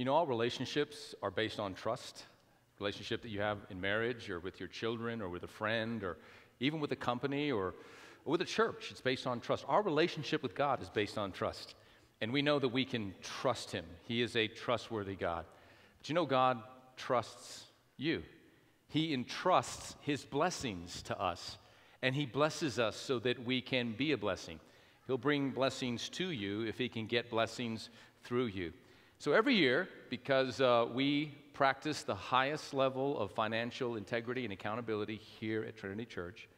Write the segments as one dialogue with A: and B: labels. A: You know, all relationships are based on trust. Relationship that you have in marriage or with your children or with a friend or even with a company or, or with a church, it's based on trust. Our relationship with God is based on trust. And we know that we can trust Him. He is a trustworthy God. But you know, God trusts you. He entrusts His blessings to us, and He blesses us so that we can be a blessing. He'll bring blessings to you if He can get blessings through you. So every year, because uh, we practice the highest level of financial integrity and accountability here at Trinity Church,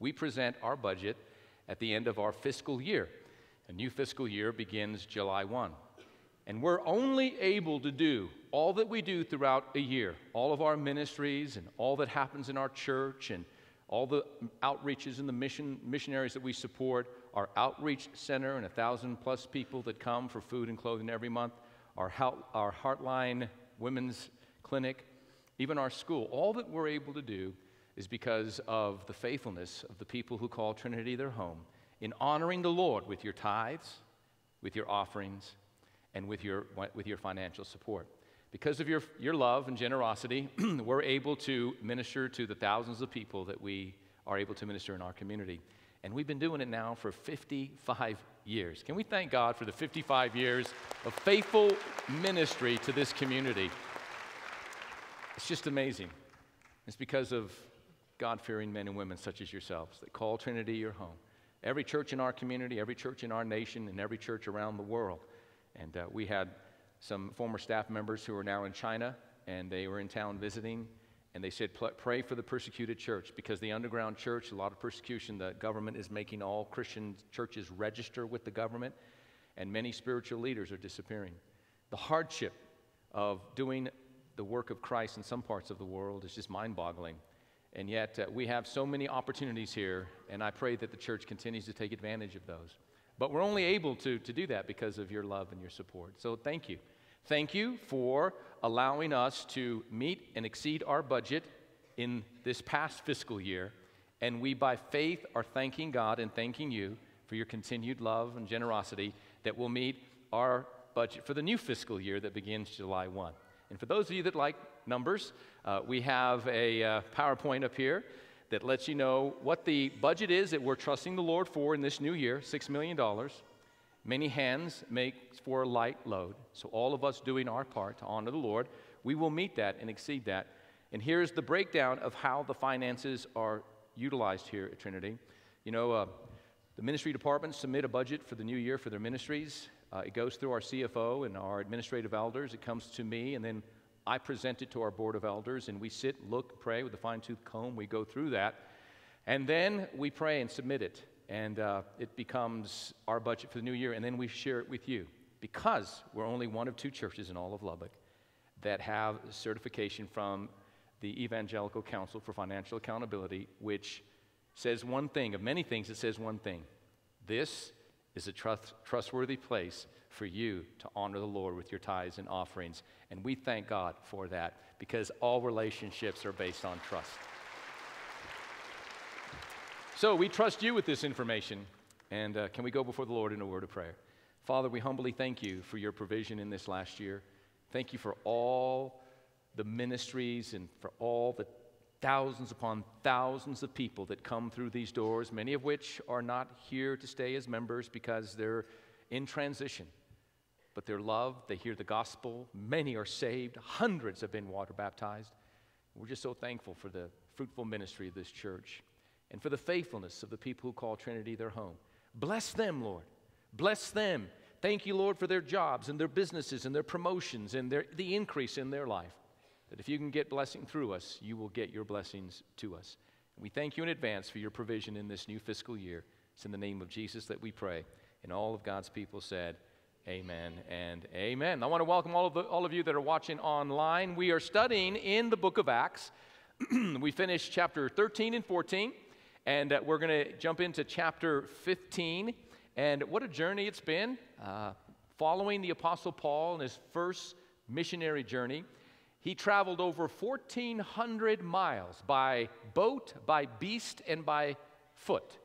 A: we present our budget at the end of our fiscal year. A new fiscal year begins July 1. And we're only able to do all that we do throughout a year, all of our ministries and all that happens in our church and all the outreaches and the mission, missionaries that we support, our outreach center and a thousand plus people that come for food and clothing every month our, our Heartline Women's Clinic, even our school, all that we're able to do is because of the faithfulness of the people who call Trinity their home in honoring the Lord with your tithes, with your offerings, and with your, with your financial support. Because of your, your love and generosity, we're able to minister to the thousands of people that we are able to minister in our community. And we've been doing it now for 55 years. Can we thank God for the 55 years of faithful ministry to this community? It's just amazing. It's because of God fearing men and women such as yourselves that call Trinity your home. Every church in our community, every church in our nation, and every church around the world. And uh, we had some former staff members who are now in China, and they were in town visiting and they said, pray for the persecuted church because the underground church, a lot of persecution, the government is making all Christian churches register with the government, and many spiritual leaders are disappearing. The hardship of doing the work of Christ in some parts of the world is just mind boggling. And yet, uh, we have so many opportunities here, and I pray that the church continues to take advantage of those. But we're only able to, to do that because of your love and your support. So, thank you. Thank you for allowing us to meet and exceed our budget in this past fiscal year. And we, by faith, are thanking God and thanking you for your continued love and generosity that will meet our budget for the new fiscal year that begins July 1. And for those of you that like numbers, uh, we have a uh, PowerPoint up here that lets you know what the budget is that we're trusting the Lord for in this new year $6 million. Many hands makes for a light load. So, all of us doing our part to honor the Lord, we will meet that and exceed that. And here's the breakdown of how the finances are utilized here at Trinity. You know, uh, the ministry departments submit a budget for the new year for their ministries. Uh, it goes through our CFO and our administrative elders. It comes to me, and then I present it to our board of elders, and we sit, look, pray with a fine tooth comb. We go through that. And then we pray and submit it and uh, it becomes our budget for the new year, and then we share it with you because we're only one of two churches in all of Lubbock that have certification from the Evangelical Council for Financial Accountability, which says one thing. Of many things, it says one thing this is a trust, trustworthy place for you to honor the Lord with your tithes and offerings. And we thank God for that because all relationships are based on trust. So we trust you with this information. And uh, can we go before the Lord in a word of prayer? Father, we humbly thank you for your provision in this last year. Thank you for all the ministries and for all the thousands upon thousands of people that come through these doors, many of which are not here to stay as members because they're in transition. But they're loved, they hear the gospel, many are saved, hundreds have been water baptized. We're just so thankful for the fruitful ministry of this church and for the faithfulness of the people who call Trinity their home. Bless them, Lord. Bless them. Thank you, Lord, for their jobs and their businesses and their promotions and their, the increase in their life. That if you can get blessing through us, you will get your blessings to us. And we thank you in advance for your provision in this new fiscal year. It's in the name of Jesus that we pray. And all of God's people said, Amen and amen. I want to welcome all of, the, all of you that are watching online. We are studying in the book of Acts. we finished chapter 13 and 14. And uh, we're going to jump into chapter 15. And what a journey it's been uh, following the Apostle Paul in his first missionary journey. He traveled over 1,400 miles by boat, by beast, and by foot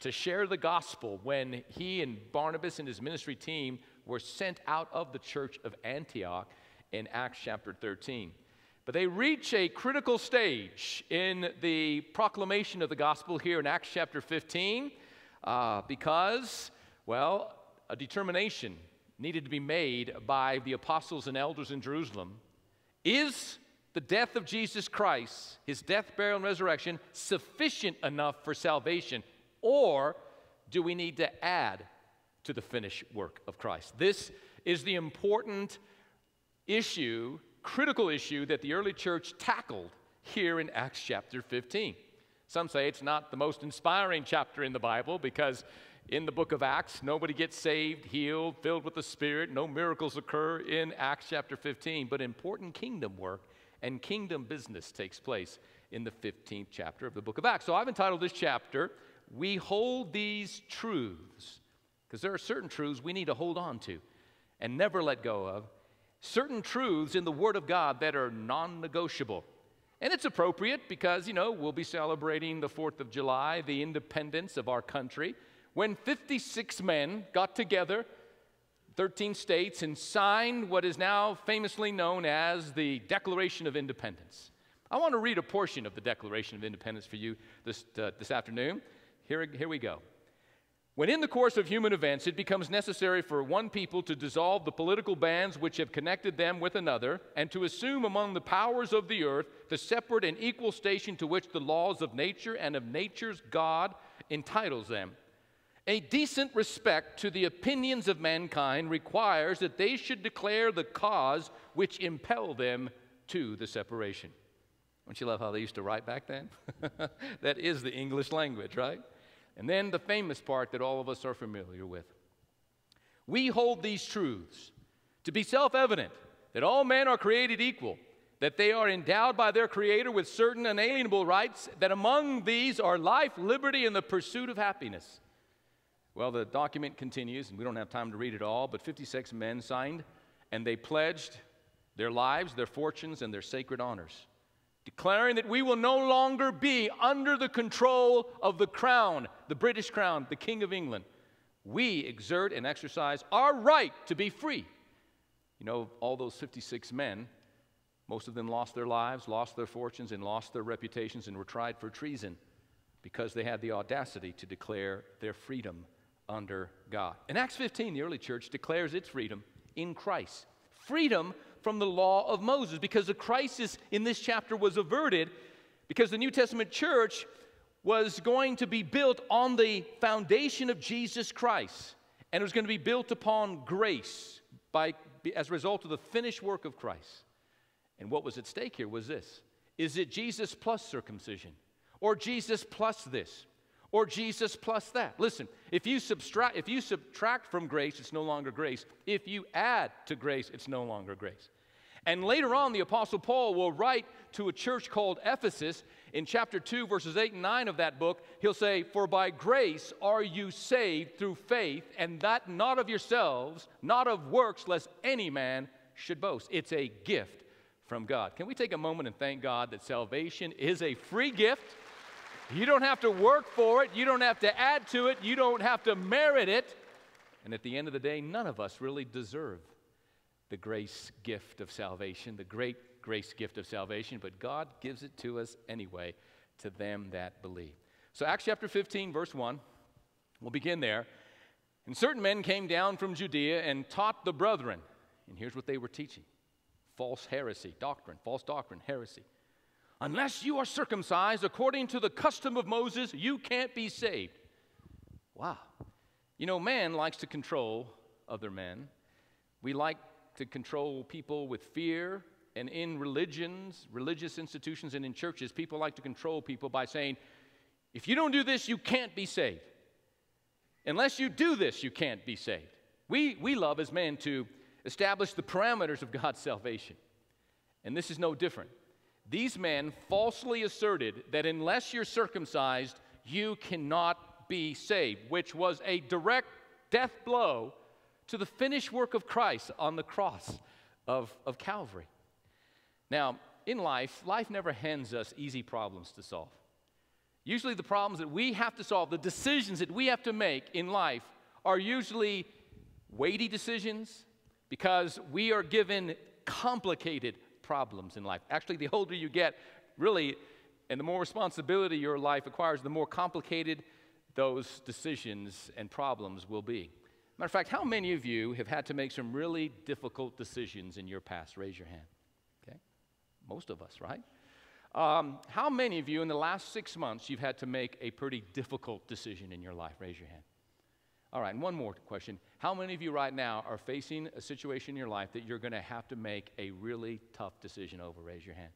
A: to share the gospel when he and Barnabas and his ministry team were sent out of the church of Antioch in Acts chapter 13. But they reach a critical stage in the proclamation of the gospel here in Acts chapter 15 uh, because, well, a determination needed to be made by the apostles and elders in Jerusalem. Is the death of Jesus Christ, his death, burial, and resurrection, sufficient enough for salvation? Or do we need to add to the finished work of Christ? This is the important issue critical issue that the early church tackled here in Acts chapter 15. Some say it's not the most inspiring chapter in the Bible because in the book of Acts, nobody gets saved, healed, filled with the Spirit. No miracles occur in Acts chapter 15, but important kingdom work and kingdom business takes place in the 15th chapter of the book of Acts. So I've entitled this chapter, We Hold These Truths, because there are certain truths we need to hold on to and never let go of certain truths in the Word of God that are non negotiable. And it's appropriate because, you know, we'll be celebrating the 4th of July, the independence of our country, when 56 men got together, 13 states, and signed what is now famously known as the Declaration of Independence. I want to read a portion of the Declaration of Independence for you this, uh, this afternoon. Here, here we go. When in the course of human events it becomes necessary for one people to dissolve the political bands which have connected them with another, and to assume among the powers of the earth the separate and equal station to which the laws of nature and of nature's God entitles them. A decent respect to the opinions of mankind requires that they should declare the cause which impel them to the separation. Don't you love how they used to write back then? that is the English language, right? And then the famous part that all of us are familiar with. We hold these truths to be self evident that all men are created equal, that they are endowed by their Creator with certain unalienable rights, that among these are life, liberty, and the pursuit of happiness. Well, the document continues, and we don't have time to read it all, but 56 men signed, and they pledged their lives, their fortunes, and their sacred honors declaring that we will no longer be under the control of the crown, the British crown, the King of England. We exert and exercise our right to be free. You know, all those 56 men, most of them lost their lives, lost their fortunes, and lost their reputations, and were tried for treason because they had the audacity to declare their freedom under God. In Acts 15, the early church declares its freedom in Christ freedom from the law of Moses because the crisis in this chapter was averted because the New Testament church was going to be built on the foundation of Jesus Christ and it was going to be built upon grace by, as a result of the finished work of Christ. And what was at stake here was this is it Jesus plus circumcision, or Jesus plus this, or Jesus plus that? Listen, if you, subtract, if you subtract from grace, it's no longer grace. If you add to grace, it's no longer grace. And later on, the Apostle Paul will write to a church called Ephesus in chapter 2, verses 8 and 9 of that book. He'll say, For by grace are you saved through faith, and that not of yourselves, not of works, lest any man should boast. It's a gift from God. Can we take a moment and thank God that salvation is a free gift? You don't have to work for it. You don't have to add to it. You don't have to merit it. And at the end of the day, none of us really deserve the grace gift of salvation, the great grace gift of salvation, but God gives it to us anyway, to them that believe. So, Acts chapter 15, verse 1, we'll begin there. And certain men came down from Judea and taught the brethren. And here's what they were teaching false heresy, doctrine, false doctrine, heresy. Unless you are circumcised according to the custom of Moses, you can't be saved. Wow. You know, man likes to control other men. We like to control people with fear. And in religions, religious institutions, and in churches, people like to control people by saying, if you don't do this, you can't be saved. Unless you do this, you can't be saved. We, we love as men to establish the parameters of God's salvation. And this is no different. These men falsely asserted that unless you're circumcised, you cannot be saved, which was a direct death blow to the finished work of Christ on the cross of, of Calvary. Now, in life, life never hands us easy problems to solve. Usually, the problems that we have to solve, the decisions that we have to make in life, are usually weighty decisions because we are given complicated problems in life. Actually, the older you get, really, and the more responsibility your life acquires, the more complicated those decisions and problems will be. Matter of fact, how many of you have had to make some really difficult decisions in your past? Raise your hand. Okay? Most of us, right? Um, how many of you in the last six months you've had to make a pretty difficult decision in your life? Raise your hand. All right, and one more question. How many of you right now are facing a situation in your life that you're going to have to make a really tough decision over? Raise your hand.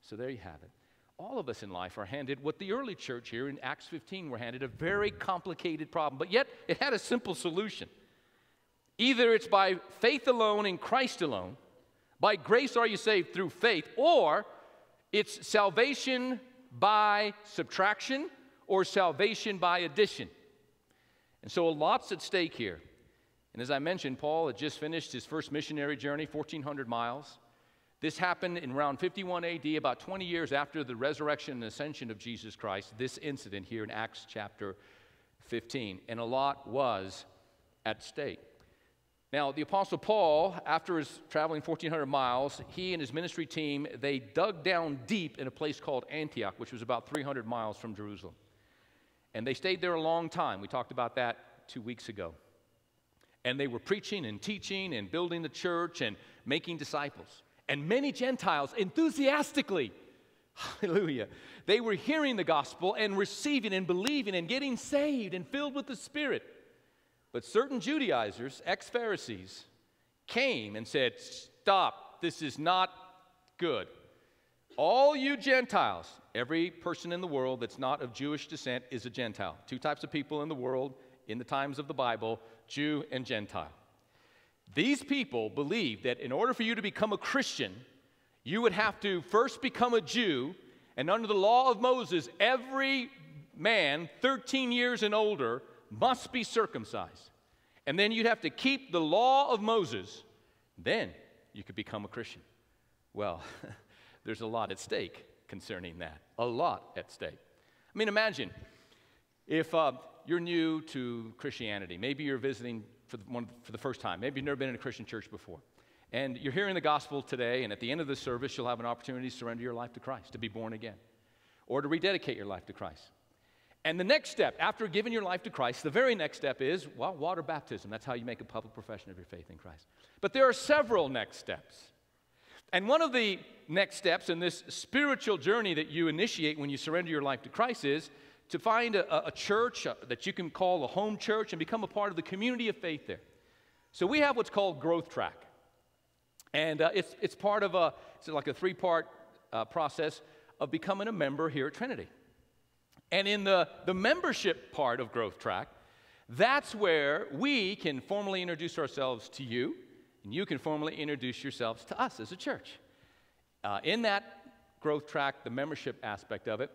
A: So there you have it all of us in life are handed what the early church here in Acts 15 were handed a very complicated problem, but yet it had a simple solution. Either it's by faith alone in Christ alone, by grace are you saved through faith, or it's salvation by subtraction or salvation by addition. And so a lot's at stake here. And as I mentioned, Paul had just finished his first missionary journey, 1,400 miles. This happened in around 51 AD, about 20 years after the resurrection and ascension of Jesus Christ, this incident here in Acts chapter 15. And a lot was at stake. Now, the Apostle Paul, after his traveling 1,400 miles, he and his ministry team, they dug down deep in a place called Antioch, which was about 300 miles from Jerusalem. And they stayed there a long time. We talked about that two weeks ago. And they were preaching and teaching and building the church and making disciples and many Gentiles enthusiastically, hallelujah, they were hearing the gospel and receiving and believing and getting saved and filled with the Spirit. But certain Judaizers, ex Pharisees, came and said, Stop, this is not good. All you Gentiles, every person in the world that's not of Jewish descent is a Gentile. Two types of people in the world in the times of the Bible Jew and Gentile. These people believed that in order for you to become a Christian, you would have to first become a Jew, and under the law of Moses, every man 13 years and older must be circumcised. And then you'd have to keep the law of Moses, then you could become a Christian. Well, there's a lot at stake concerning that. A lot at stake. I mean, imagine if uh, you're new to Christianity, maybe you're visiting for the, one, for the first time. Maybe you've never been in a Christian church before. And you're hearing the gospel today, and at the end of the service, you'll have an opportunity to surrender your life to Christ, to be born again, or to rededicate your life to Christ. And the next step, after giving your life to Christ, the very next step is, well, water baptism. That's how you make a public profession of your faith in Christ. But there are several next steps. And one of the next steps in this spiritual journey that you initiate when you surrender your life to Christ is to find a, a church uh, that you can call a home church and become a part of the community of faith there. So we have what's called Growth Track. And uh, it's, it's part of a, it's like a three part uh, process of becoming a member here at Trinity. And in the, the membership part of Growth Track, that's where we can formally introduce ourselves to you, and you can formally introduce yourselves to us as a church. Uh, in that growth track, the membership aspect of it,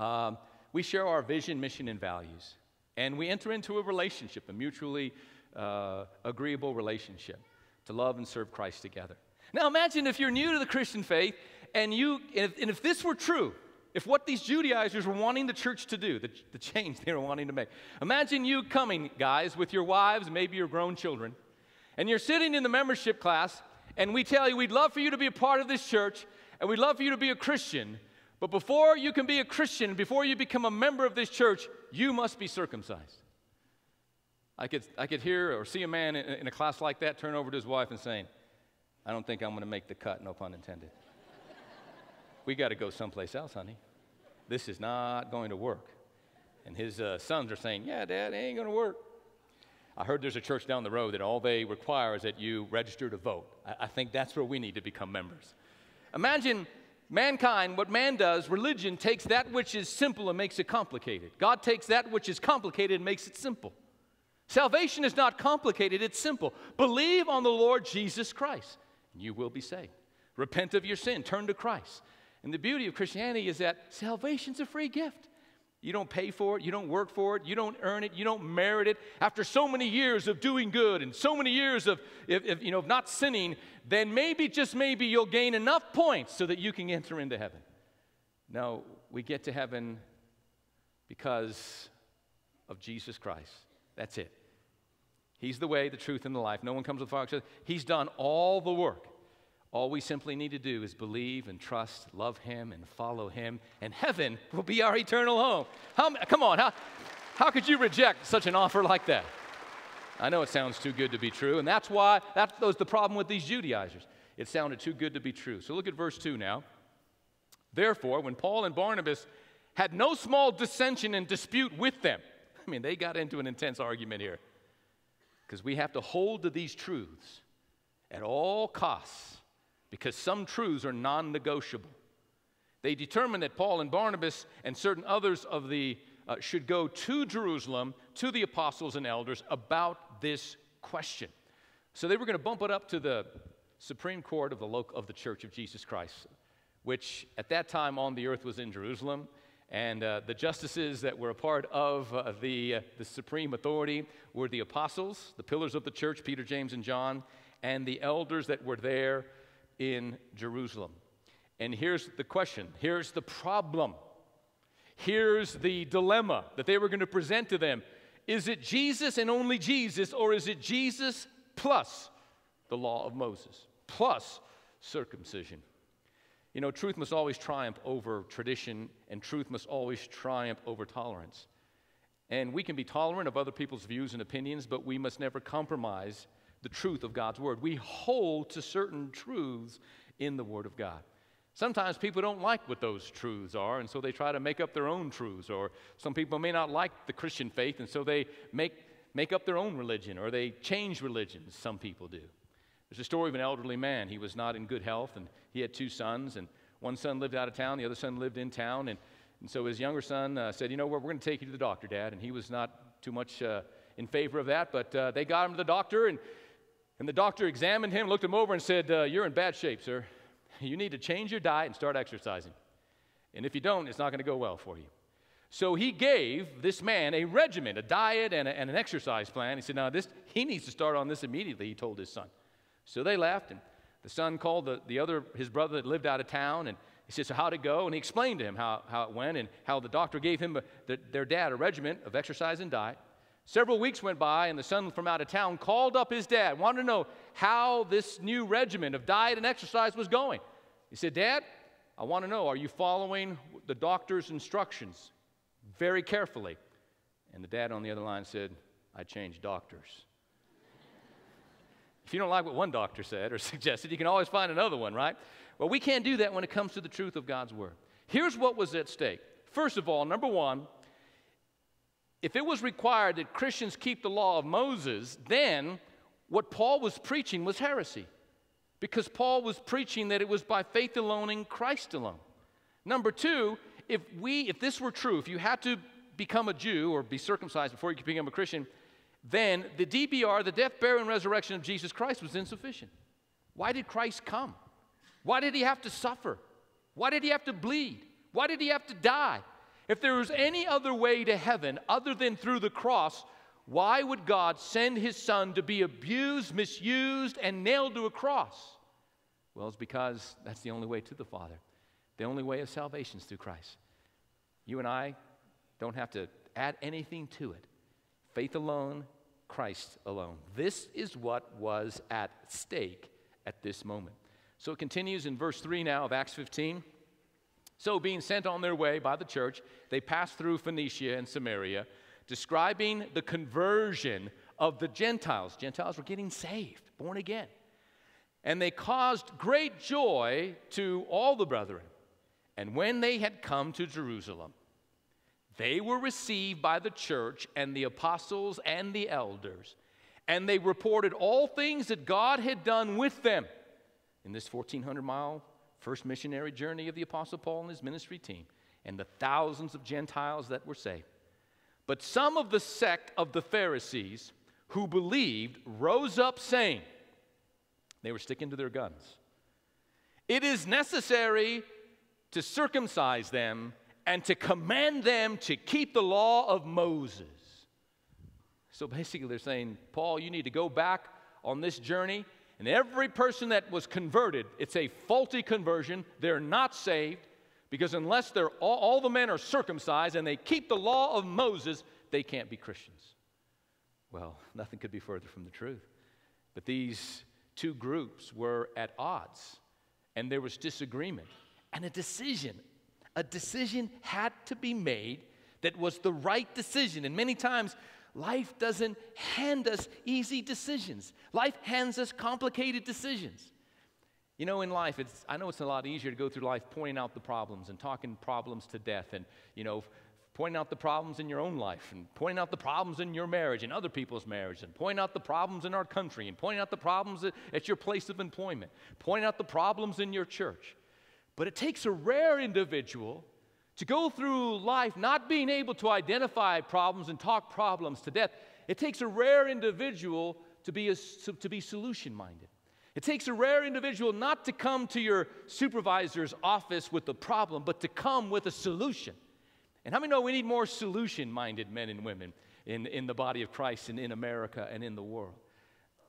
A: um, we share our vision, mission, and values. And we enter into a relationship, a mutually uh, agreeable relationship to love and serve Christ together. Now imagine if you're new to the Christian faith and, you, and if, and if this were true, if what these Judaizers were wanting the church to do, the, the change they were wanting to make, imagine you coming, guys, with your wives, maybe your grown children, and you're sitting in the membership class, and we tell you, we'd love for you to be a part of this church, and we'd love for you to be a Christian, but before you can be a Christian, before you become a member of this church, you must be circumcised. I could, I could hear or see a man in, in a class like that turn over to his wife and saying, I don't think I'm going to make the cut, no pun intended. we got to go someplace else, honey. This is not going to work. And his uh, sons are saying, Yeah, Dad, it ain't going to work. I heard there's a church down the road that all they require is that you register to vote. I, I think that's where we need to become members. Imagine mankind, what man does, religion takes that which is simple and makes it complicated. God takes that which is complicated and makes it simple. Salvation is not complicated, it's simple. Believe on the Lord Jesus Christ, and you will be saved. Repent of your sin, turn to Christ. And the beauty of Christianity is that salvation's a free gift. You don't pay for it. You don't work for it. You don't earn it. You don't merit it. After so many years of doing good and so many years of, if, if, you know, of not sinning, then maybe, just maybe, you'll gain enough points so that you can enter into heaven. No, we get to heaven because of Jesus Christ. That's it. He's the way, the truth, and the life. No one comes with the Father. He's done all the work. All we simply need to do is believe and trust, love Him, and follow Him, and heaven will be our eternal home. How, come on, how, how could you reject such an offer like that? I know it sounds too good to be true, and that's why that was the problem with these Judaizers. It sounded too good to be true. So look at verse 2 now. Therefore, when Paul and Barnabas had no small dissension and dispute with them, I mean, they got into an intense argument here because we have to hold to these truths at all costs because some truths are non negotiable. They determined that Paul and Barnabas and certain others of the uh, should go to Jerusalem to the apostles and elders about this question. So they were going to bump it up to the Supreme Court of the, local, of the Church of Jesus Christ, which at that time on the earth was in Jerusalem. And uh, the justices that were a part of uh, the, uh, the supreme authority were the apostles, the pillars of the church, Peter, James, and John, and the elders that were there in Jerusalem. And here's the question here's the problem, here's the dilemma that they were going to present to them. Is it Jesus and only Jesus, or is it Jesus plus the law of Moses, plus circumcision? You know, truth must always triumph over tradition, and truth must always triumph over tolerance. And we can be tolerant of other people's views and opinions, but we must never compromise the truth of God's Word. We hold to certain truths in the Word of God. Sometimes people don't like what those truths are, and so they try to make up their own truths. Or some people may not like the Christian faith, and so they make, make up their own religion or they change religions. Some people do. There's a story of an elderly man. He was not in good health, and he had two sons, and one son lived out of town, the other son lived in town. And, and so his younger son uh, said, You know what, we're going to take you to the doctor, Dad. And he was not too much. Uh, in favor of that, but uh, they got him to the doctor, and and the doctor examined him, looked him over, and said, uh, You're in bad shape, sir. You need to change your diet and start exercising. And if you don't, it's not going to go well for you. So he gave this man a regimen, a diet, and, a, and an exercise plan. He said, Now, this, he needs to start on this immediately, he told his son. So they left, and the son called the, the other, his brother that lived out of town, and he said, So how'd it go? And he explained to him how, how it went and how the doctor gave him a, uh, the, their dad a regimen of exercise and diet. Several weeks went by, and the son from out of town called up his dad, wanted to know how this new regimen of diet and exercise was going. He said, Dad, I want to know, are you following the doctor's instructions very carefully? And the dad on the other line said, I changed doctors. if you don't like what one doctor said or suggested, you can always find another one, right? Well, we can't do that when it comes to the truth of God's word. Here's what was at stake. First of all, number one, if it was required that Christians keep the law of Moses, then what Paul was preaching was heresy because Paul was preaching that it was by faith alone in Christ alone. Number two, if we if this were true, if you had to become a Jew or be circumcised before you could become a Christian, then the DBR, the death, burial, and resurrection of Jesus Christ was insufficient. Why did Christ come? Why did he have to suffer? Why did he have to bleed? Why did he have to die? If there was any other way to heaven other than through the cross, why would God send his son to be abused, misused, and nailed to a cross? Well, it's because that's the only way to the Father. The only way of salvation is through Christ. You and I don't have to add anything to it. Faith alone, Christ alone. This is what was at stake at this moment. So it continues in verse 3 now of Acts 15. So, being sent on their way by the church, they passed through Phoenicia and Samaria, describing the conversion of the Gentiles. Gentiles were getting saved, born again. And they caused great joy to all the brethren. And when they had come to Jerusalem, they were received by the church and the apostles and the elders, and they reported all things that God had done with them in this 1400 mile first missionary journey of the Apostle Paul and his ministry team, and the thousands of Gentiles that were saved. But some of the sect of the Pharisees who believed rose up saying, they were sticking to their guns. It is necessary to circumcise them and to command them to keep the law of Moses. So basically, they're saying, Paul, you need to go back on this journey and every person that was converted, it's a faulty conversion. They're not saved because unless they're all, all the men are circumcised and they keep the law of Moses, they can't be Christians. Well, nothing could be further from the truth. But these two groups were at odds, and there was disagreement and a decision. A decision had to be made that was the right decision. And many times life doesn't hand us easy decisions. Life hands us complicated decisions. You know, in life, it's, I know it's a lot easier to go through life pointing out the problems and talking problems to death and, you know, pointing out the problems in your own life and pointing out the problems in your marriage and other people's marriage and pointing out the problems in our country and pointing out the problems at, at your place of employment, pointing out the problems in your church. But it takes a rare individual to go through life not being able to identify problems and talk problems to death, it takes a rare individual to be, a, to be solution minded. It takes a rare individual not to come to your supervisor's office with a problem, but to come with a solution. And how many know we need more solution minded men and women in, in the body of Christ and in America and in the world?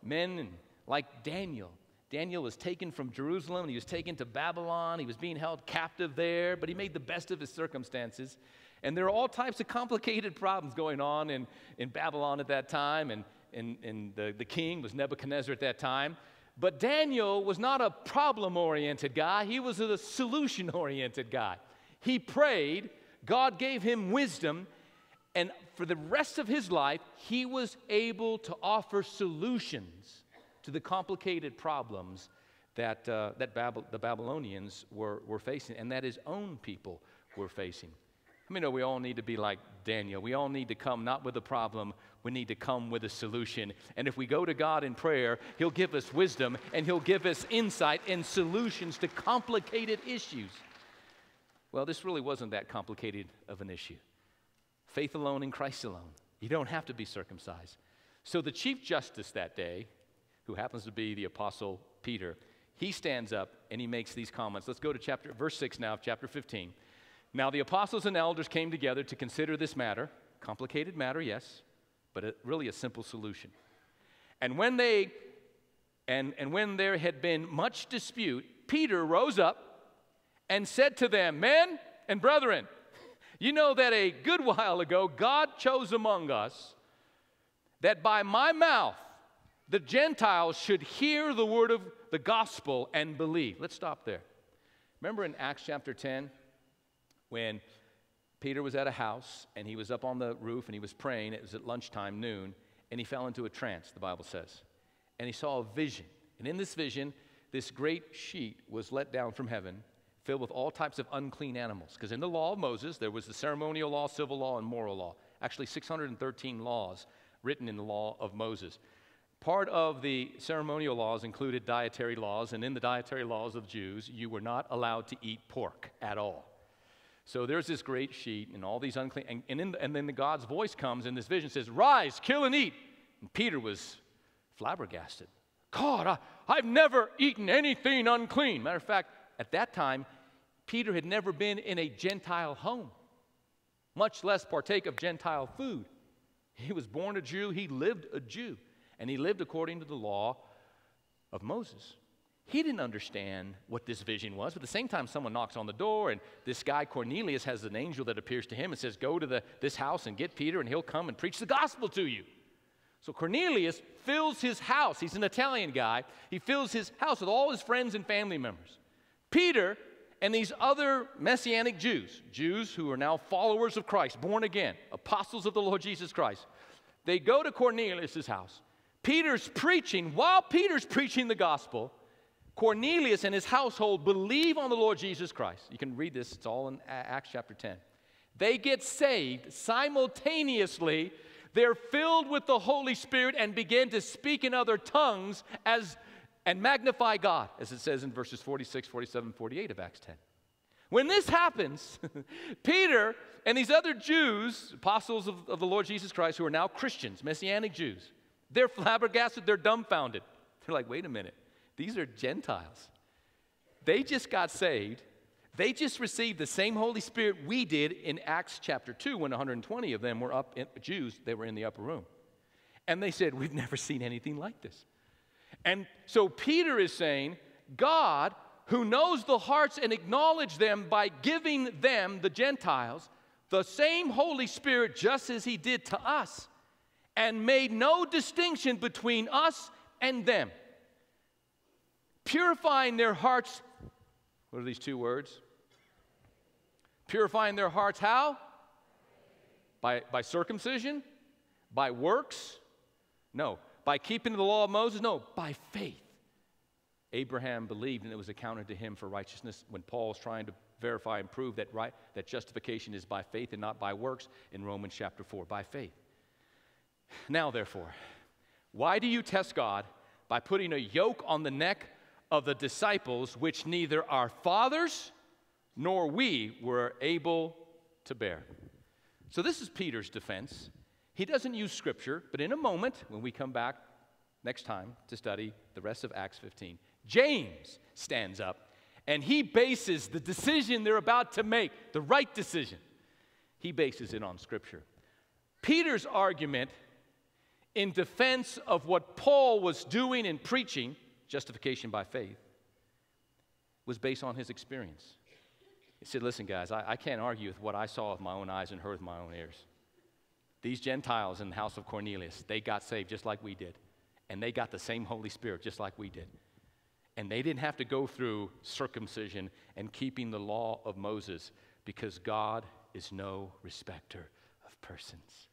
A: Men like Daniel Daniel was taken from Jerusalem, he was taken to Babylon, he was being held captive there, but he made the best of his circumstances. And there are all types of complicated problems going on in, in Babylon at that time, and, and, and the, the king was Nebuchadnezzar at that time. But Daniel was not a problem oriented guy, he was a solution oriented guy. He prayed, God gave him wisdom, and for the rest of his life, he was able to offer solutions to the complicated problems that, uh, that Bab- the Babylonians were, were facing and that his own people were facing. I mean, no, we all need to be like Daniel. We all need to come not with a problem, we need to come with a solution. And if we go to God in prayer, He'll give us wisdom and He'll give us insight and solutions to complicated issues. Well, this really wasn't that complicated of an issue. Faith alone in Christ alone. You don't have to be circumcised. So the Chief Justice that day, who happens to be the Apostle Peter, he stands up and he makes these comments. Let's go to chapter, verse 6 now of chapter 15. Now the apostles and elders came together to consider this matter, complicated matter, yes, but a, really a simple solution. And when they and, and when there had been much dispute, Peter rose up and said to them, Men and brethren, you know that a good while ago God chose among us that by my mouth the Gentiles should hear the word of the gospel and believe. Let's stop there. Remember in Acts chapter 10 when Peter was at a house and he was up on the roof and he was praying. It was at lunchtime, noon, and he fell into a trance, the Bible says. And he saw a vision. And in this vision, this great sheet was let down from heaven filled with all types of unclean animals. Because in the law of Moses, there was the ceremonial law, civil law, and moral law. Actually, 613 laws written in the law of Moses. Part of the ceremonial laws included dietary laws, and in the dietary laws of Jews, you were not allowed to eat pork at all. So there's this great sheet and all these unclean, and, and, in, and then the God's voice comes and this vision says, Rise, kill and eat. And Peter was flabbergasted. God, I, I've never eaten anything unclean. Matter of fact, at that time, Peter had never been in a Gentile home, much less partake of Gentile food. He was born a Jew, he lived a Jew and he lived according to the law of Moses. He didn't understand what this vision was, but at the same time, someone knocks on the door, and this guy Cornelius has an angel that appears to him and says, Go to the, this house and get Peter, and he'll come and preach the gospel to you. So Cornelius fills his house. He's an Italian guy. He fills his house with all his friends and family members. Peter and these other messianic Jews, Jews who are now followers of Christ, born again, apostles of the Lord Jesus Christ, they go to Cornelius' house Peter's preaching, while Peter's preaching the gospel, Cornelius and his household believe on the Lord Jesus Christ. You can read this, it's all in Acts chapter 10. They get saved simultaneously. They're filled with the Holy Spirit and begin to speak in other tongues as and magnify God, as it says in verses 46, 47, 48 of Acts 10. When this happens, Peter and these other Jews, apostles of, of the Lord Jesus Christ, who are now Christians, Messianic Jews, they're flabbergasted, they're dumbfounded. They're like, wait a minute, these are Gentiles. They just got saved. They just received the same Holy Spirit we did in Acts chapter 2 when 120 of them were up, in, Jews, they were in the upper room. And they said, We've never seen anything like this. And so Peter is saying, God, who knows the hearts and acknowledge them by giving them, the Gentiles, the same Holy Spirit just as he did to us and made no distinction between us and them, purifying their hearts. What are these two words? Purifying their hearts how? By, by circumcision? By works? No. By keeping the law of Moses? No. By faith. Abraham believed and it was accounted to him for righteousness when Paul is trying to verify and prove that, right, that justification is by faith and not by works in Romans chapter 4, by faith. Now, therefore, why do you test God by putting a yoke on the neck of the disciples which neither our fathers nor we were able to bear? So, this is Peter's defense. He doesn't use scripture, but in a moment, when we come back next time to study the rest of Acts 15, James stands up and he bases the decision they're about to make, the right decision, he bases it on scripture. Peter's argument in defense of what Paul was doing and preaching, justification by faith, was based on his experience. He said, Listen, guys, I, I can't argue with what I saw with my own eyes and heard with my own ears. These Gentiles in the house of Cornelius, they got saved just like we did. And they got the same Holy Spirit just like we did. And they didn't have to go through circumcision and keeping the law of Moses because God is no respecter of persons.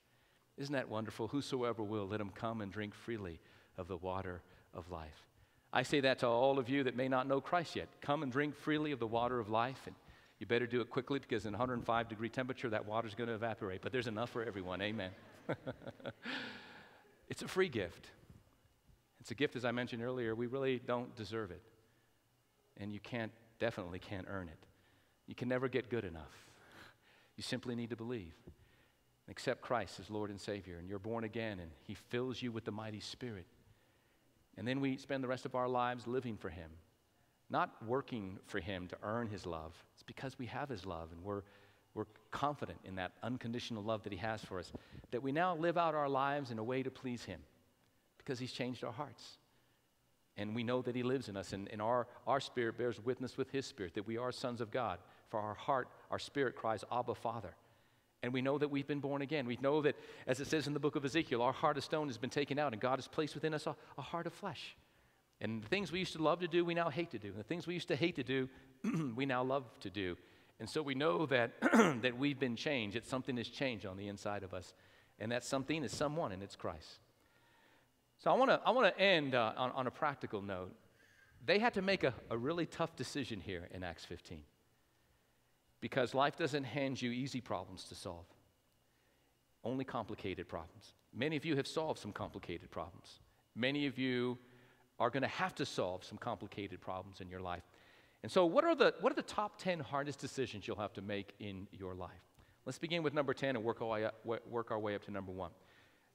A: Isn't that wonderful? Whosoever will, let him come and drink freely of the water of life. I say that to all of you that may not know Christ yet. Come and drink freely of the water of life. And you better do it quickly because in 105 degree temperature, that water is going to evaporate. But there's enough for everyone. Amen. it's a free gift. It's a gift, as I mentioned earlier, we really don't deserve it. And you can't, definitely can't earn it. You can never get good enough. You simply need to believe and accept Christ as Lord and Savior, and you're born again, and He fills you with the mighty Spirit. And then we spend the rest of our lives living for Him, not working for Him to earn His love. It's because we have His love, and we're we're confident in that unconditional love that He has for us, that we now live out our lives in a way to please Him because He's changed our hearts. And we know that He lives in us, and, and our, our spirit bears witness with His spirit that we are sons of God. For our heart, our spirit cries, Abba, Father. And we know that we've been born again. We know that, as it says in the book of Ezekiel, our heart of stone has been taken out, and God has placed within us a, a heart of flesh. And the things we used to love to do, we now hate to do. And the things we used to hate to do, we now love to do. And so we know that, that we've been changed, that something has changed on the inside of us. And that something is someone, and it's Christ. So I want to I wanna end uh, on, on a practical note. They had to make a, a really tough decision here in Acts 15 because life doesn't hand you easy problems to solve, only complicated problems. Many of you have solved some complicated problems. Many of you are going to have to solve some complicated problems in your life. And so, what are, the, what are the top 10 hardest decisions you'll have to make in your life? Let's begin with number 10 and work our way up, work our way up to number one.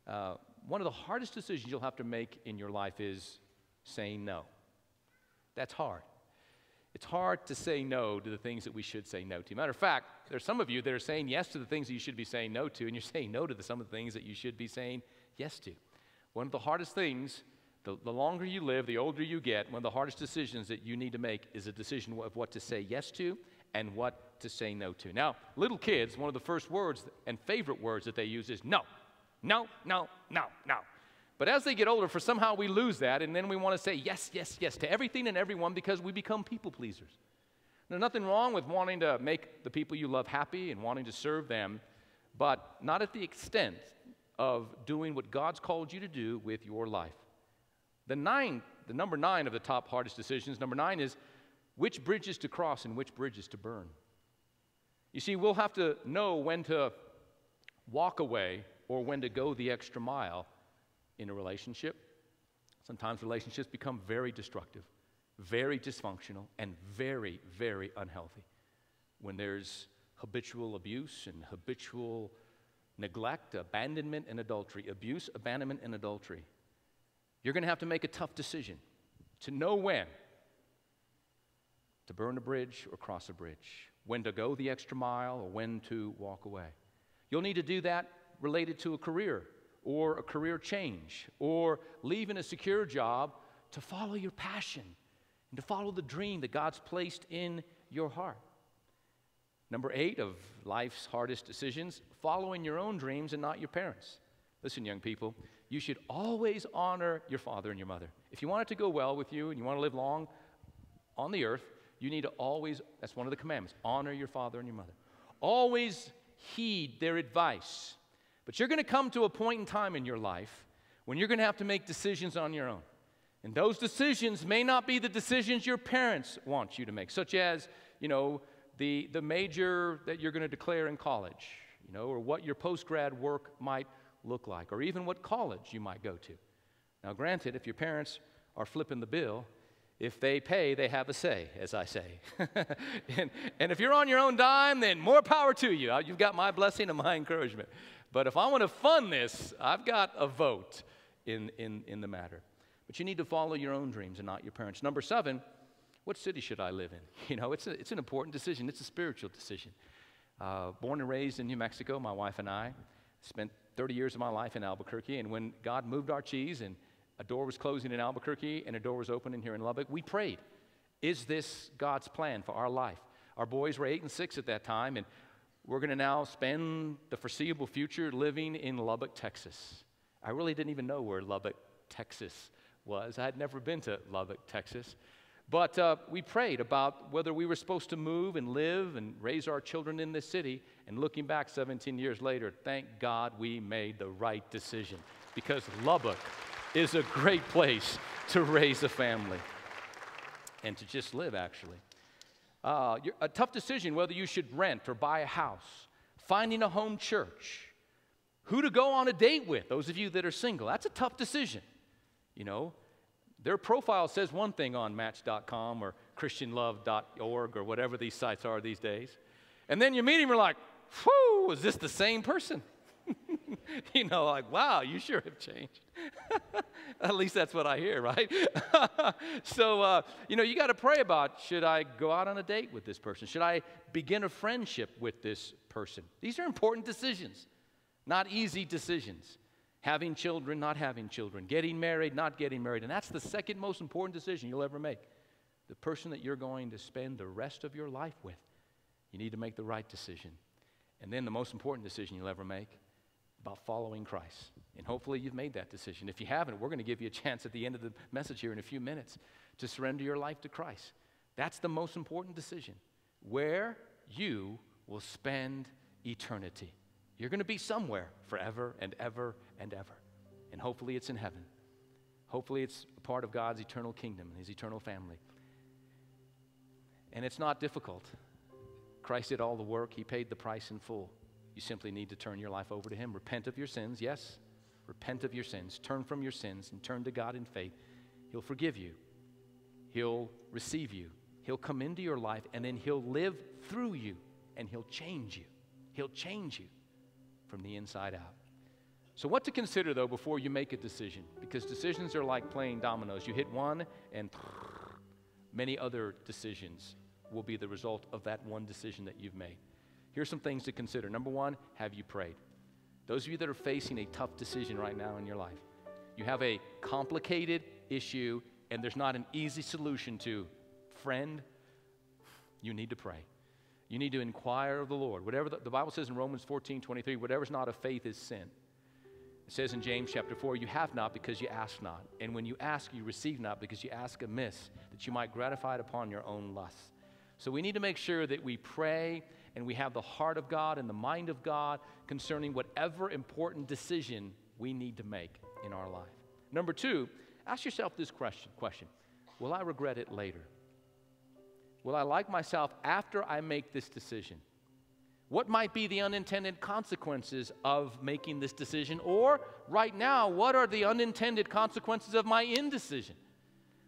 A: Uh, one of the hardest decisions you'll have to make in your life is saying no. That's hard. It's hard to say no to the things that we should say no to. Matter of fact, there are some of you that are saying yes to the things that you should be saying no to, and you're saying no to the, some of the things that you should be saying yes to. One of the hardest things, the, the longer you live, the older you get, one of the hardest decisions that you need to make is a decision of what to say yes to and what to say no to. Now, little kids, one of the first words and favorite words that they use is no, no, no, no, no. But as they get older, for somehow we lose that, and then we want to say yes, yes, yes to everything and everyone because we become people pleasers. There's nothing wrong with wanting to make the people you love happy and wanting to serve them, but not at the extent of doing what God's called you to do with your life. The nine, the number nine of the top hardest decisions, number nine is which bridges to cross and which bridges to burn. You see, we'll have to know when to walk away or when to go the extra mile in a relationship. Sometimes relationships become very destructive, very dysfunctional, and very, very unhealthy. When there's habitual abuse and habitual neglect, abandonment, and adultery, abuse, abandonment, and adultery, you're going to have to make a tough decision to know when to burn a bridge or cross a bridge, when to go the extra mile or when to walk away. You'll need to do that related to a career or a career change or leaving a secure job to follow your passion and to follow the dream that God's placed in your heart. Number eight of life's hardest decisions following your own dreams and not your parents. Listen, young people, you should always honor your father and your mother. If you want it to go well with you and you want to live long on the earth, you need to always, that's one of the commandments, honor your father and your mother. Always heed their advice but you're going to come to a point in time in your life when you're going to have to make decisions on your own. And those decisions may not be the decisions your parents want you to make, such as, you know, the, the major that you're going to declare in college, you know, or what your post grad work might look like, or even what college you might go to. Now, granted, if your parents are flipping the bill, if they pay, they have a say, as I say. and, and if you're on your own dime, then more power to you. Uh, you've got my blessing and my encouragement. But if I want to fund this, I've got a vote in, in, in the matter. But you need to follow your own dreams and not your parents. Number seven, what city should I live in? You know, it's, a, it's an important decision, it's a spiritual decision. Uh, born and raised in New Mexico, my wife and I spent 30 years of my life in Albuquerque. And when God moved our cheese and a door was closing in Albuquerque and a door was opening here in Lubbock, we prayed, Is this God's plan for our life? Our boys were eight and six at that time, and we're going to now spend the foreseeable future living in Lubbock, Texas. I really didn't even know where Lubbock, Texas was. I had never been to Lubbock, Texas. But uh, we prayed about whether we were supposed to move and live and raise our children in this city. And looking back 17 years later, thank God we made the right decision because Lubbock is a great place to raise a family and to just live, actually uh, a tough decision whether you should rent or buy a house, finding a home church, who to go on a date with, those of you that are single. That's a tough decision. You know, their profile says one thing on Match.com or ChristianLove.org or whatever these sites are these days. And then you meet him, you're like, whew, is this the same person? you know, like, wow, you sure have changed. At least that's what I hear, right? so, uh, you know, you got to pray about should I go out on a date with this person? Should I begin a friendship with this person? These are important decisions, not easy decisions. Having children, not having children, getting married, not getting married. And that's the second most important decision you'll ever make. The person that you're going to spend the rest of your life with. You need to make the right decision. And then the most important decision you'll ever make about following Christ. And hopefully you've made that decision. If you haven't, we're going to give you a chance at the end of the message here in a few minutes to surrender your life to Christ. That's the most important decision where you will spend eternity. You're going to be somewhere forever and ever and ever. And hopefully it's in heaven. Hopefully it's a part of God's eternal kingdom and his eternal family. And it's not difficult. Christ did all the work, he paid the price in full. You simply need to turn your life over to Him. Repent of your sins, yes? Repent of your sins. Turn from your sins and turn to God in faith. He'll forgive you, He'll receive you, He'll come into your life, and then He'll live through you and He'll change you. He'll change you from the inside out. So, what to consider though before you make a decision? Because decisions are like playing dominoes. You hit one, and many other decisions will be the result of that one decision that you've made here's some things to consider. Number one, have you prayed? Those of you that are facing a tough decision right now in your life, you have a complicated issue and there's not an easy solution to, friend, you need to pray. You need to inquire of the Lord. Whatever the, the Bible says in Romans 14 23, whatever's not of faith is sin. It says in James chapter 4, you have not because you ask not. And when you ask, you receive not because you ask amiss, that you might gratify it upon your own lusts. So we need to make sure that we pray and we have the heart of God and the mind of God concerning whatever important decision we need to make in our life. Number two, ask yourself this question, question Will I regret it later? Will I like myself after I make this decision? What might be the unintended consequences of making this decision? Or right now, what are the unintended consequences of my indecision?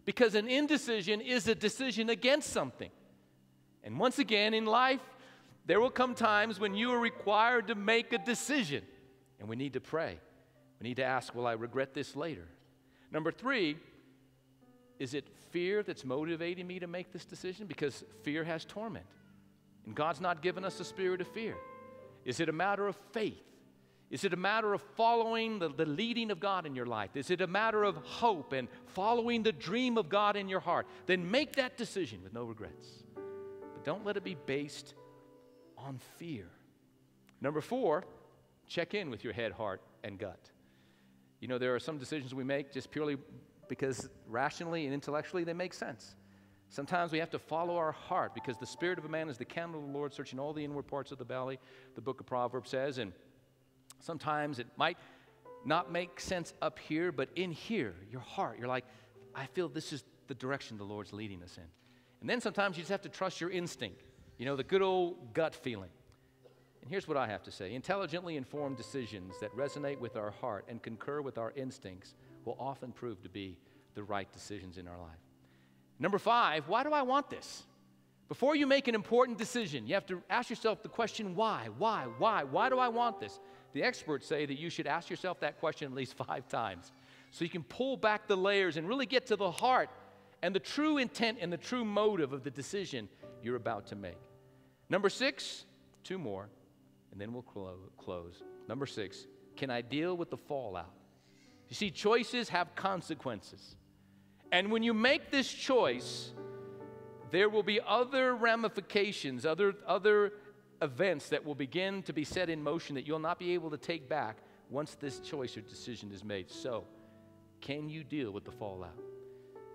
A: Because an indecision is a decision against something. And once again, in life, there will come times when you are required to make a decision, and we need to pray. We need to ask, Will I regret this later? Number three, is it fear that's motivating me to make this decision? Because fear has torment, and God's not given us a spirit of fear. Is it a matter of faith? Is it a matter of following the, the leading of God in your life? Is it a matter of hope and following the dream of God in your heart? Then make that decision with no regrets. But don't let it be based on fear. Number four, check in with your head, heart, and gut. You know, there are some decisions we make just purely because rationally and intellectually they make sense. Sometimes we have to follow our heart because the spirit of a man is the candle of the Lord, searching all the inward parts of the belly, the book of Proverbs says. And sometimes it might not make sense up here, but in here, your heart, you're like, I feel this is the direction the Lord's leading us in. And then sometimes you just have to trust your instinct. You know, the good old gut feeling. And here's what I have to say intelligently informed decisions that resonate with our heart and concur with our instincts will often prove to be the right decisions in our life. Number five, why do I want this? Before you make an important decision, you have to ask yourself the question why, why, why, why do I want this? The experts say that you should ask yourself that question at least five times so you can pull back the layers and really get to the heart and the true intent and the true motive of the decision you're about to make. Number six, two more, and then we'll clo- close. Number six, can I deal with the fallout? You see, choices have consequences. And when you make this choice, there will be other ramifications, other, other events that will begin to be set in motion that you'll not be able to take back once this choice or decision is made. So, can you deal with the fallout?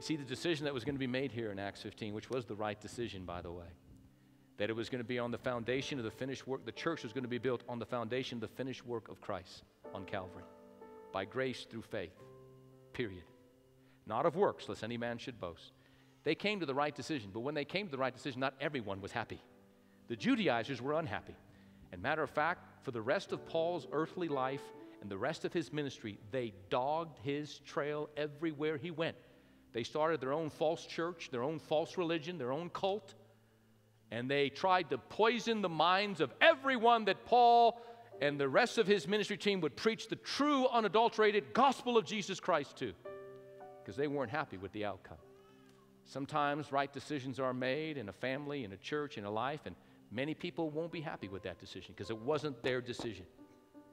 A: You see the decision that was going to be made here in Acts 15, which was the right decision, by the way, that it was going to be on the foundation of the finished work. The church was going to be built on the foundation of the finished work of Christ on Calvary by grace through faith, period. Not of works, lest any man should boast. They came to the right decision, but when they came to the right decision, not everyone was happy. The Judaizers were unhappy. And matter of fact, for the rest of Paul's earthly life and the rest of his ministry, they dogged his trail everywhere he went. They started their own false church, their own false religion, their own cult, and they tried to poison the minds of everyone that Paul and the rest of his ministry team would preach the true, unadulterated gospel of Jesus Christ to because they weren't happy with the outcome. Sometimes right decisions are made in a family, in a church, in a life, and many people won't be happy with that decision because it wasn't their decision,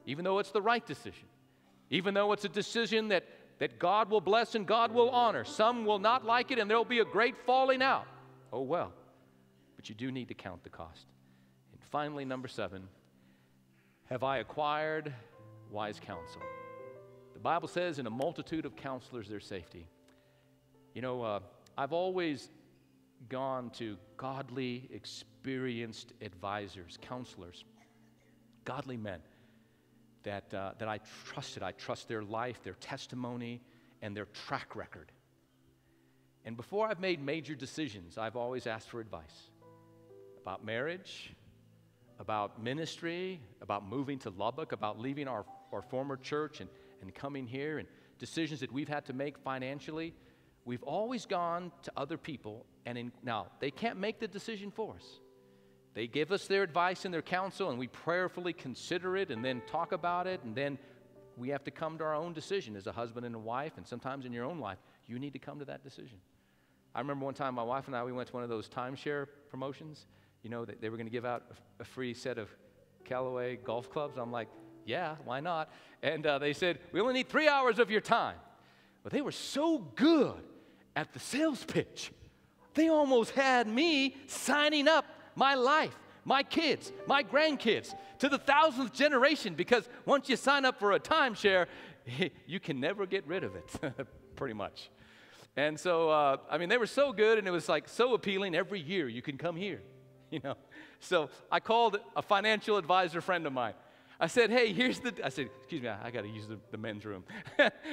A: even though it's the right decision, even though it's a decision that that God will bless and God will honor. Some will not like it and there will be a great falling out. Oh well. But you do need to count the cost. And finally, number seven have I acquired wise counsel? The Bible says, in a multitude of counselors, there's safety. You know, uh, I've always gone to godly, experienced advisors, counselors, godly men that, uh, that I trusted. I trust their life, their testimony, and their track record. And before I've made major decisions, I've always asked for advice about marriage, about ministry, about moving to Lubbock, about leaving our, our former church and, and coming here, and decisions that we've had to make financially. We've always gone to other people, and in, now they can't make the decision for us. They give us their advice and their counsel, and we prayerfully consider it and then talk about it. And then we have to come to our own decision as a husband and a wife. And sometimes in your own life, you need to come to that decision. I remember one time my wife and I, we went to one of those timeshare promotions. You know, they were going to give out a free set of Callaway golf clubs. I'm like, yeah, why not? And uh, they said, we only need three hours of your time. But they were so good at the sales pitch. They almost had me signing up my life, my kids, my grandkids, to the thousandth generation, because once you sign up for a timeshare, you can never get rid of it, pretty much. And so, uh, I mean, they were so good, and it was like so appealing. Every year, you can come here, you know. So I called a financial advisor friend of mine. I said, hey, here's the, I said, excuse me, I, I got to use the, the, men's room.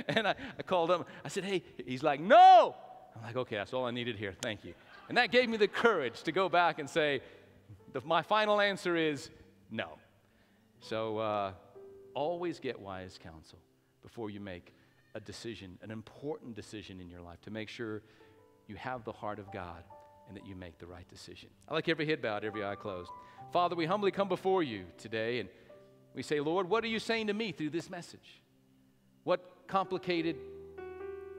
A: and I, I called him. I said, hey, he's like, no. I'm like, okay, that's all I needed here. Thank you. And that gave me the courage to go back and say, the, my final answer is no. So uh, always get wise counsel before you make a decision, an important decision in your life, to make sure you have the heart of God and that you make the right decision. I like every head bowed, every eye closed. Father, we humbly come before you today and we say, Lord, what are you saying to me through this message? What complicated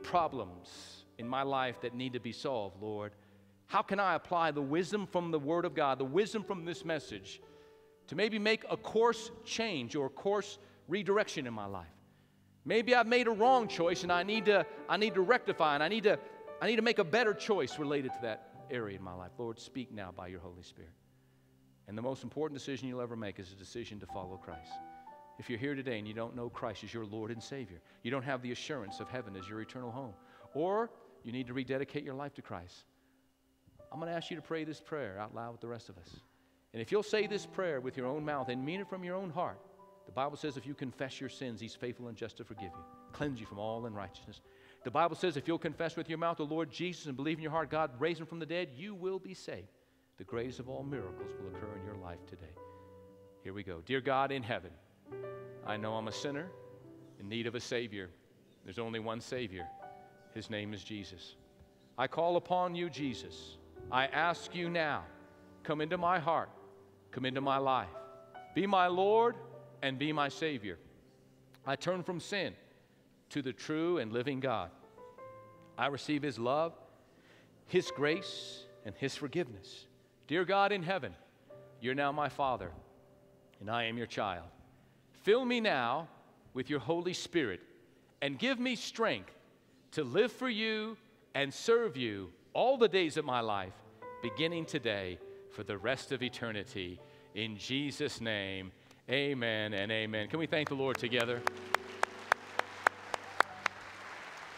A: problems in my life that need to be solved, Lord? How can I apply the wisdom from the Word of God, the wisdom from this message, to maybe make a course change or a course redirection in my life? Maybe I've made a wrong choice and I need to, I need to rectify and I need to, I need to make a better choice related to that area in my life. Lord, speak now by your Holy Spirit. And the most important decision you'll ever make is a decision to follow Christ. If you're here today and you don't know Christ as your Lord and Savior, you don't have the assurance of heaven as your eternal home, or you need to rededicate your life to Christ. I'm going to ask you to pray this prayer out loud with the rest of us. And if you'll say this prayer with your own mouth and mean it from your own heart, the Bible says if you confess your sins, He's faithful and just to forgive you, cleanse you from all unrighteousness. The Bible says if you'll confess with your mouth the Lord Jesus and believe in your heart God raised him from the dead, you will be saved. The greatest of all miracles will occur in your life today. Here we go. Dear God in heaven, I know I'm a sinner in need of a Savior. There's only one Savior. His name is Jesus. I call upon you, Jesus I ask you now, come into my heart, come into my life. Be my Lord and be my Savior. I turn from sin to the true and living God. I receive His love, His grace, and His forgiveness. Dear God in heaven, you're now my Father, and I am your child. Fill me now with your Holy Spirit and give me strength to live for you and serve you all the days of my life, beginning today for the rest of eternity. In Jesus' name, amen and amen. Can we thank the Lord together?